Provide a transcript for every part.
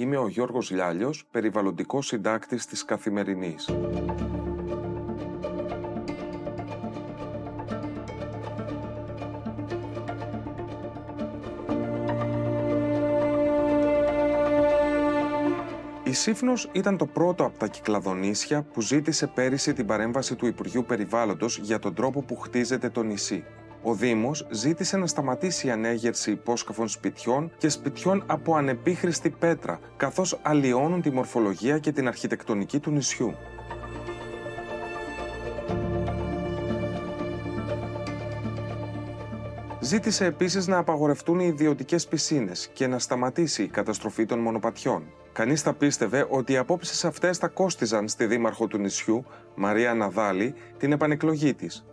Είμαι ο Γιώργος Λιάλιος, περιβαλλοντικός συντάκτης της Καθημερινής. Η Σύφνος ήταν το πρώτο από τα κυκλαδονήσια που ζήτησε πέρυσι την παρέμβαση του Υπουργείου Περιβάλλοντος για τον τρόπο που χτίζεται το νησί. Ο Δήμος ζήτησε να σταματήσει η ανέγερση υπόσκαφων σπιτιών και σπιτιών από ανεπίχρηστη πέτρα, καθώς αλλοιώνουν τη μορφολογία και την αρχιτεκτονική του νησιού. Ζήτησε επίσης να απαγορευτούν οι ιδιωτικές πισίνες και να σταματήσει η καταστροφή των μονοπατιών. Κανείς θα πίστευε ότι οι απόψεις αυτές θα κόστιζαν στη δήμαρχο του νησιού, Μαρία Ναδάλη, την επανεκλογή της.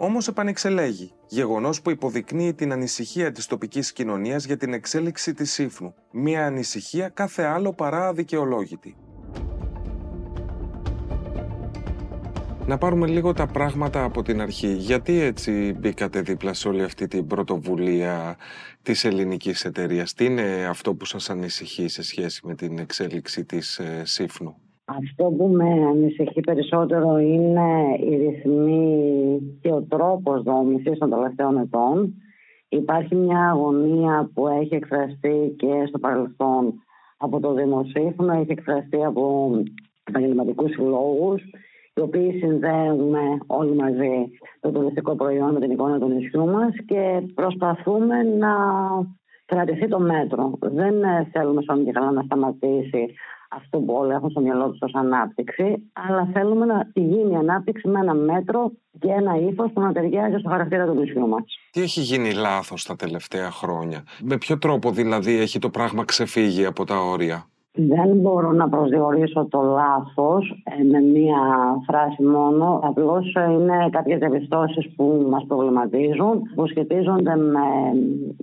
Όμως επανεξελέγει, γεγονός που υποδεικνύει την ανησυχία της τοπικής κοινωνίας για την εξέλιξη της Σύφνου, μια ανησυχία κάθε άλλο παρά αδικαιολόγητη. Να πάρουμε λίγο τα πράγματα από την αρχή. Γιατί έτσι μπήκατε δίπλα σε όλη αυτή την πρωτοβουλία της ελληνικής εταιρείας; Τι είναι αυτό που σας ανησυχεί σε σχέση με την εξέλιξη της ε, Σύφνου. Αυτό που με ανησυχεί περισσότερο είναι η ρυθμή και ο τρόπος δόμησης των τελευταίων ετών. Υπάρχει μια αγωνία που έχει εκφραστεί και στο παρελθόν από το Δημοσίφωνο, έχει εκφραστεί από επαγγελματικούς συλλόγους, οι οποίοι συνδέουμε όλοι μαζί το τουριστικό προϊόν με την εικόνα του νησιού μας και προσπαθούμε να κρατηθεί το μέτρο. Δεν θέλουμε σαν και καλά να σταματήσει αυτό που όλοι έχουν στο μυαλό τους ως ανάπτυξη, αλλά θέλουμε να γίνει ανάπτυξη με ένα μέτρο και ένα ύφος που να ταιριάζει στο χαρακτήρα του νησιού μας. Τι έχει γίνει λάθος τα τελευταία χρόνια, Με ποιο τρόπο δηλαδή έχει το πράγμα ξεφύγει από τα όρια; Δεν μπορώ να προσδιορίσω το λάθος ε, με μία φράση μόνο. Απλώς ε, είναι κάποιες διαπιστώσεις που μας προβληματίζουν, που σχετίζονται με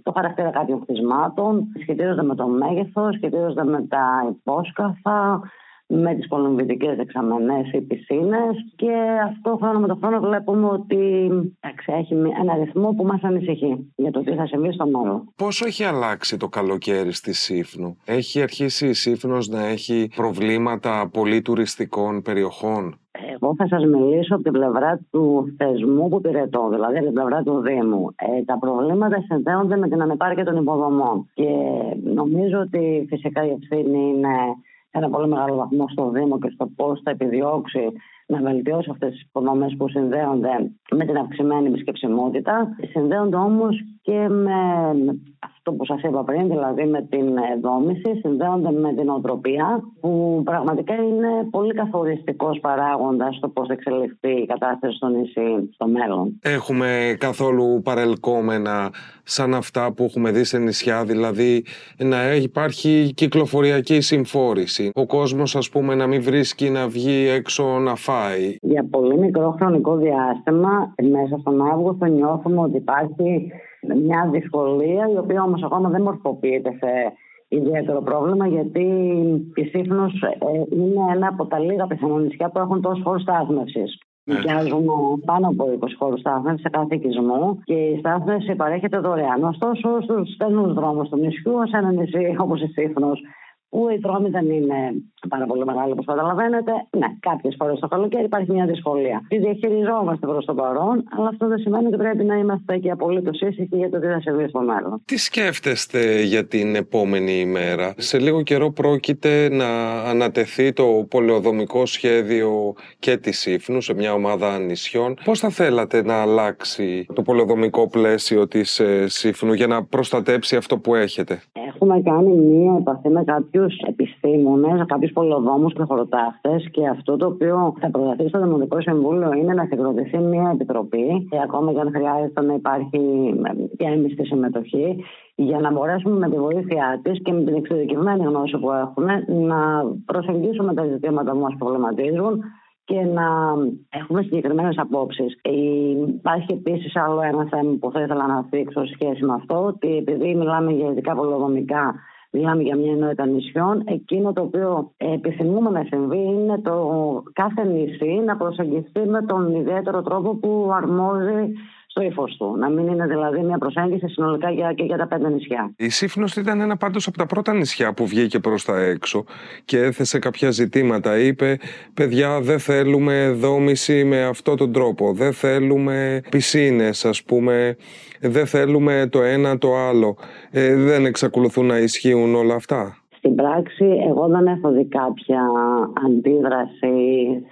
το χαρακτήρα κάποιων χτισμάτων, σχετίζονται με το μέγεθος, σχετίζονται με τα υπόσκαφα, με τις κολομβητικές δεξαμενές ή πισίνες και αυτό χρόνο με το χρόνο βλέπουμε ότι έχει ένα ρυθμό που μας ανησυχεί για το τι θα συμβεί στο μέλλον. Πόσο έχει αλλάξει το καλοκαίρι στη Σύφνου; Έχει αρχίσει η Σύφνος να έχει προβλήματα πολύ τουριστικών περιοχών; Εγώ θα σας μιλήσω από την πλευρά του θεσμού που πυρετώ, δηλαδή από την πλευρά του Δήμου. Ε, τα προβλήματα συνδέονται με την ανεπάρκεια των υποδομών και νομίζω ότι φυσικά η ευθύνη είναι ένα πολύ μεγάλο βαθμό στο Δήμο και στο πώς θα επιδιώξει να βελτιώσει αυτές τις υποδομές που συνδέονται με την αυξημένη επισκεψιμότητα. Συνδέονται όμως και με αυτό που σας είπα πριν, δηλαδή με την δόμηση, συνδέονται με την οτροπία, που πραγματικά είναι πολύ καθοριστικός παράγοντας στο πώς θα εξελιχθεί η κατάσταση στο νησί στο μέλλον. Έχουμε καθόλου παρελκόμενα σαν αυτά που έχουμε δει σε νησιά, δηλαδή να υπάρχει κυκλοφοριακή συμφόρηση. Ο κόσμος ας πούμε να μην βρίσκει να βγει έξω να φάει. Για πολύ μικρό χρονικό διάστημα, μέσα στον Αύγουστο νιώθουμε ότι υπάρχει μια δυσκολία η οποία όμως ακόμα δεν μορφοποιείται σε ιδιαίτερο πρόβλημα γιατί η Σύφνος ε, είναι ένα από τα λίγα πιθανό νησιά που έχουν τόσο χώρους στάθμευσης. Νοικιάζουμε πάνω από 20 χώρους στάθμευσης σε κάθε οικισμό και η στάθμευση παρέχεται δωρεάν. Ωστόσο, στους στενούς δρόμους του νησιού, σε ένα νησί όπως η Σύφνο, που οι δρόμοι δεν είναι πάρα πολύ μεγάλοι όπως καταλαβαίνετε. Ναι, κάποιες φορές το καλοκαίρι υπάρχει μια δυσκολία. Τη διαχειριζόμαστε προς το παρόν, αλλά αυτό δεν σημαίνει ότι πρέπει να είμαστε και απολύτως ήσυχοι για το τι θα συμβεί στο μέλλον. Τι σκέφτεστε για την επόμενη ημέρα, Σε λίγο καιρό πρόκειται να ανατεθεί το πολεοδομικό σχέδιο και της Σύφνου σε μια ομάδα νησιών. Πώς θα θέλατε να αλλάξει το πολεοδομικό πλαίσιο της ε, Σύφνου για να προστατέψει αυτό που έχετε; Έχουμε κάνει μία επαφή με κάποιου επιστήμονες, κάποιους πολυοδόμου και χωροτάχτε και αυτό το οποίο θα προταθεί στο Δημοτικό Συμβούλιο είναι να συγκροτηθεί μια επιτροπή και ακόμα και αν χρειάζεται να υπάρχει και έμιστη συμμετοχή για να μπορέσουμε με τη βοήθειά της και με την εξειδικευμένη γνώση που έχουμε να προσεγγίσουμε τα ζητήματα που μας προβληματίζουν και να έχουμε συγκεκριμένες απόψεις. Υπάρχει επίσης άλλο ένα θέμα που θα ήθελα να θίξω σχέση με αυτό, ότι επειδή μιλάμε για ειδικά πολυοδομικά μιλάμε για μια ενότητα νησιών. Εκείνο το οποίο επιθυμούμε να συμβεί είναι το κάθε νησί να προσεγγιστεί με τον ιδιαίτερο τρόπο που αρμόζει στο ύφος του. Να μην είναι δηλαδή μια προσέγγιση συνολικά για, και για τα πέντε νησιά. Η Σύφνος ήταν ένα πάντως από τα πρώτα νησιά που βγήκε προς τα έξω και έθεσε κάποια ζητήματα. Είπε, παιδιά, δεν θέλουμε δόμηση με αυτόν τον τρόπο. Δεν θέλουμε πισίνες, ας πούμε. Δεν θέλουμε το ένα το άλλο. Ε, δεν εξακολουθούν να ισχύουν όλα αυτά. Στην πράξη, εγώ δεν έχω δει κάποια αντίδραση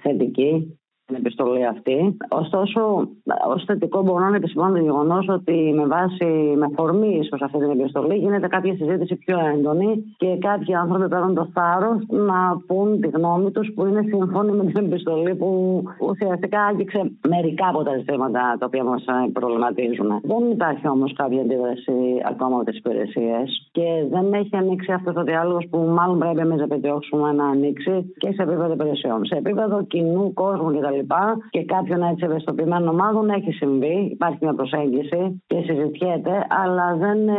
θετική την επιστολή αυτή. Ωστόσο, ως θετικό μπορώ να επισημάνω το γεγονός ότι με βάση, με φορμή ίσως αυτή την επιστολή, γίνεται κάποια συζήτηση πιο έντονη και κάποιοι άνθρωποι παίρνουν το θάρρος να πούν τη γνώμη τους που είναι σύμφωνοι με την επιστολή που ουσιαστικά άγγιξε μερικά από τα ζητήματα τα οποία μας προβληματίζουν. Δεν υπάρχει όμως κάποια αντίδραση ακόμα από τις υπηρεσίες και δεν έχει ανοίξει αυτός ο διάλογος που μάλλον πρέπει εμείς να επιδιώξουμε να ανοίξει και σε επίπεδο υπηρεσιών. Σε επίπεδο κοινού κόσμου κτλ και κάποιων έτσι ευαισθητοποιημένων ομάδων έχει συμβεί. Υπάρχει μια προσέγγιση και συζητιέται, αλλά δεν ε,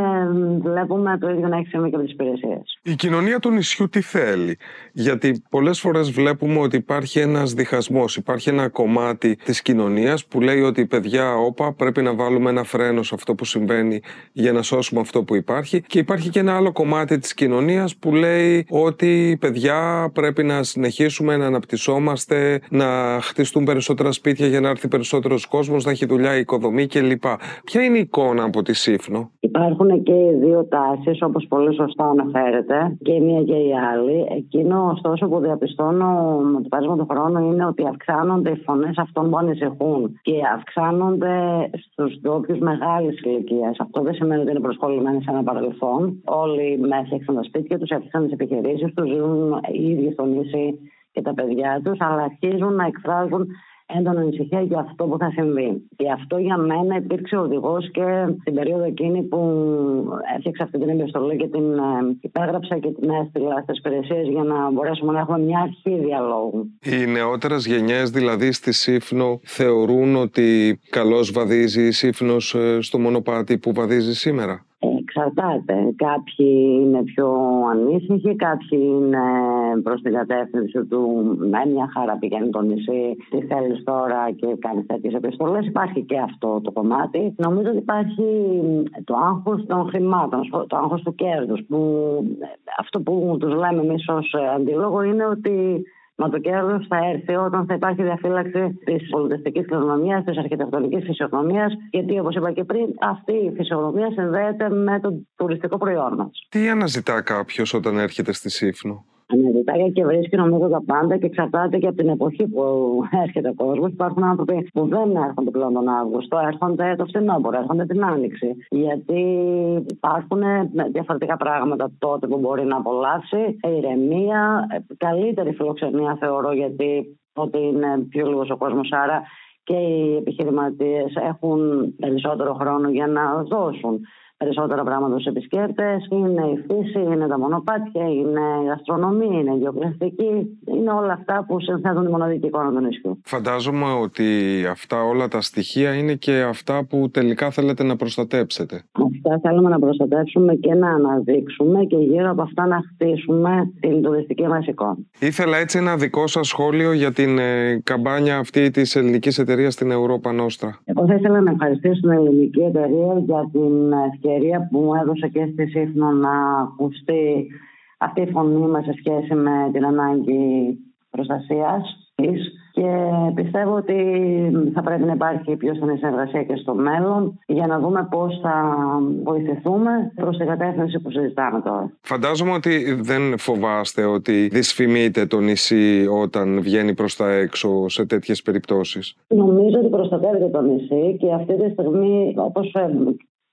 βλέπουμε το ίδιο να έχει συμβεί και από τις υπηρεσίες. Η κοινωνία του νησιού τι θέλει, Γιατί πολλές φορές βλέπουμε ότι υπάρχει ένας διχασμός. Υπάρχει ένα κομμάτι της κοινωνίας που λέει ότι παιδιά, όπα, πρέπει να βάλουμε ένα φρένο σε αυτό που συμβαίνει για να σώσουμε αυτό που υπάρχει. Και υπάρχει και ένα άλλο κομμάτι της κοινωνίας που λέει ότι παιδιά, πρέπει να συνεχίσουμε να αναπτυσσόμαστε, να χτίσουμε χτιστούν περισσότερα σπίτια για να έρθει περισσότερος κόσμος, να έχει δουλειά η οικοδομή κλπ. Ποια είναι η εικόνα από τη Σύφνο; Υπάρχουν και οι δύο τάσεις, όπως πολύ σωστά αναφέρεται, και η μία και η άλλη. Εκείνο, ωστόσο, που διαπιστώνω με το πέρασμα του χρόνου είναι ότι αυξάνονται οι φωνές αυτών που ανησυχούν και αυξάνονται στους ντόπιους μεγάλης ηλικίας. Αυτό δεν σημαίνει ότι είναι προσχολημένοι σε ένα παρελθόν. Όλοι μέσα έξαν τα σπίτια τους, έφτιαξαν τις επιχειρήσεις τους, ζουν οι ίδιοι στο νησί και τα παιδιά τους, αλλά αρχίζουν να εκφράζουν έντονα ανησυχία για αυτό που θα συμβεί. Και αυτό για μένα υπήρξε οδηγός και στην περίοδο εκείνη που έφτιαξα αυτή την επιστολή και την ε, υπέγραψα και την έστειλα στις υπηρεσίες για να μπορέσουμε να έχουμε μια αρχή διαλόγου. Οι νεότερες γενιές, δηλαδή στη Σύφνο, θεωρούν ότι καλώ βαδίζει η Σύφνος ε, στο μονοπάτι που βαδίζει σήμερα; Εξαρτάται. Κάποιοι είναι πιο ανήσυχοι, κάποιοι είναι προς την κατεύθυνση του με μια χαρά πηγαίνει το νησί, τι θέλεις τώρα και κάνει τέτοιες επιστολές. Υπάρχει και αυτό το κομμάτι. Νομίζω ότι υπάρχει το άγχος των χρημάτων, το άγχος του κέρδους. Που αυτό που τους λέμε εμείς ως αντίλογο είναι ότι Μα το κέρδος θα έρθει όταν θα υπάρχει διαφύλαξη της πολιτιστικής κληρονομία, της αρχιτεκτονικής φυσιογνωμίας, γιατί όπως είπα και πριν, αυτή η φυσιογνωμία συνδέεται με το τουριστικό προϊόν μας. Τι αναζητά κάποιος όταν έρχεται στη Σύφνο; Αναζητάει και βρίσκει νομίζω τα πάντα και εξαρτάται και από την εποχή που έρχεται ο κόσμος. Υπάρχουν άνθρωποι που δεν έρχονται πλέον τον Αύγουστο, έρχονται το φθινόπωρο, έρχονται την Άνοιξη. Γιατί υπάρχουν διαφορετικά πράγματα τότε που μπορεί να απολαύσει. Ηρεμία, καλύτερη φιλοξενία θεωρώ γιατί ότι είναι πιο λίγος ο κόσμος. Άρα και οι επιχειρηματίες έχουν περισσότερο χρόνο για να δώσουν περισσότερα πράγματα στους επισκέπτες. Είναι η φύση, είναι τα μονοπάτια, είναι η αστρονομία, είναι η γεωγραφική. Είναι όλα αυτά που συνθέτουν τη μοναδική εικόνα του νησιού. Φαντάζομαι ότι αυτά όλα τα στοιχεία είναι και αυτά που τελικά θέλετε να προστατέψετε. Αυτά θέλουμε να προστατεύσουμε και να αναδείξουμε και γύρω από αυτά να χτίσουμε την τουριστική μας εικόνα. Ήθελα έτσι ένα δικό σας σχόλιο για την ε, καμπάνια αυτή της ελληνικής εταιρείας στην Ευρώπα Νόστρα. Εγώ θα ήθελα να ευχαριστήσω την ελληνική εταιρεία για την ευκαιρία που μου έδωσε και στη Σύφνο να ακουστεί αυτή η φωνή μας σε σχέση με την ανάγκη προστασίας της και πιστεύω ότι θα πρέπει να υπάρχει πιο στενή συνεργασία και στο μέλλον για να δούμε πώς θα βοηθηθούμε προς την κατεύθυνση που συζητάμε τώρα. Φαντάζομαι ότι δεν φοβάστε ότι δυσφημείτε το νησί όταν βγαίνει προς τα έξω σε τέτοιες περιπτώσεις. Νομίζω ότι προστατεύεται το νησί και αυτή τη στιγμή όπως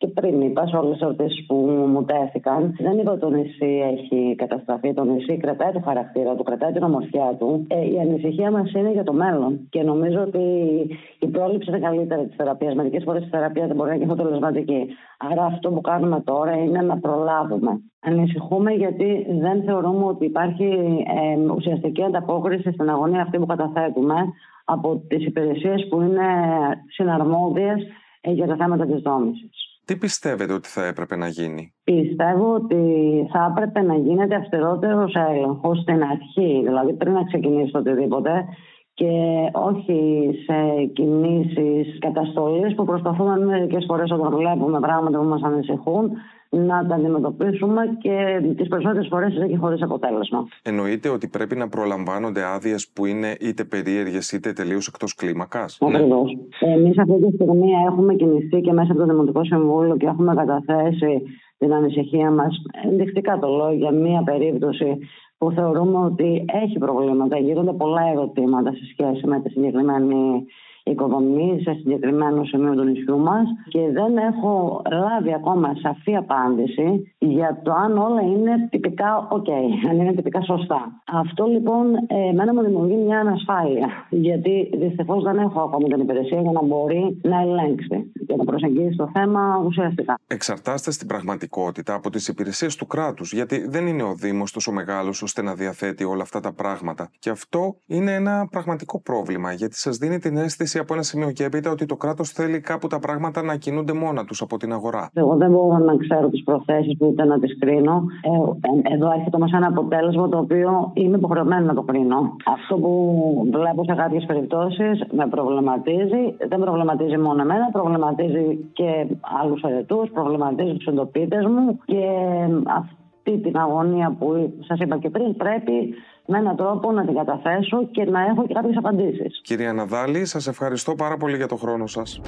και πριν είπα σε όλες τι ερωτήσει που μου τέθηκαν, δεν είπα ότι το νησί έχει καταστραφεί. Το νησί κρατάει το χαρακτήρα του, κρατάει την ομορφιά του. Ε, η ανησυχία μας είναι για το μέλλον. Και νομίζω ότι η πρόληψη είναι καλύτερη της θεραπείας. Μερικές φορές η θεραπεία δεν μπορεί να είναι αποτελεσματική. Άρα αυτό που κάνουμε τώρα είναι να προλάβουμε. Ανησυχούμε γιατί δεν θεωρούμε ότι υπάρχει ε, ουσιαστική ανταπόκριση στην αγωνία αυτή που καταθέτουμε από τις υπηρεσίες που είναι συναρμόδιες ε, για τα θέματα της δόμησης. Τι πιστεύετε ότι θα έπρεπε να γίνει; Πιστεύω ότι θα έπρεπε να γίνεται αυστηρότερος έλεγχος στην αρχή, δηλαδή πριν να ξεκινήσει οτιδήποτε και όχι σε κινήσεις καταστολής που προσπαθούμε μερικές φορές όταν βλέπουμε πράγματα που μας ανησυχούν να τα αντιμετωπίσουμε και τις περισσότερες φορές είναι και χωρίς αποτέλεσμα. Εννοείται ότι πρέπει να προλαμβάνονται άδειες που είναι είτε περίεργες είτε τελείως εκτός κλίμακας. Ακριβώς. Ναι. Εμείς αυτή τη στιγμή έχουμε κινηθεί και μέσα από το Δημοτικό Συμβούλιο και έχουμε καταθέσει την ανησυχία μας ενδεικτικά το λέω για μία περίπτωση που θεωρούμε ότι έχει προβλήματα. Γίνονται πολλά ερωτήματα σε σχέση με τη συγκεκριμένη οικοδομή σε συγκεκριμένο σημείο του νησιού μας και δεν έχω λάβει ακόμα σαφή απάντηση για το αν όλα είναι τυπικά OK, αν είναι τυπικά σωστά. Αυτό λοιπόν εμένα μου δημιουργεί μια ανασφάλεια, γιατί δυστυχώς δεν έχω ακόμα την υπηρεσία για να μπορεί να ελέγξει και να προσεγγίσει το θέμα ουσιαστικά. Εξαρτάστε στην πραγματικότητα από τις υπηρεσίες του κράτους, γιατί δεν είναι ο Δήμος τόσο μεγάλος ώστε να διαθέτει όλα αυτά τα πράγματα. Και αυτό είναι ένα πραγματικό πρόβλημα, γιατί σας δίνει την αίσθηση από ένα σημείο και έπειτα ότι το κράτος θέλει κάπου τα πράγματα να κινούνται μόνα τους από την αγορά. Εγώ δεν μπορώ να ξέρω τις προθέσεις που ούτε να τις κρίνω. Ε, εδώ έρχεται όμως ένα αποτέλεσμα το οποίο είμαι υποχρεωμένη να το κρίνω. Αυτό που βλέπω σε κάποιες περιπτώσεις με προβληματίζει. Δεν προβληματίζει μόνο εμένα, προβληματίζει και άλλους αρετού, προβληματίζει τους εντοπίτες μου και αυτή την αγωνία που σας είπα και πριν πρέπει με έναν τρόπο να την καταθέσω και να έχω και κάποιες απαντήσεις. Κυρία Ναδάλη, σας ευχαριστώ πάρα πολύ για το χρόνο σας.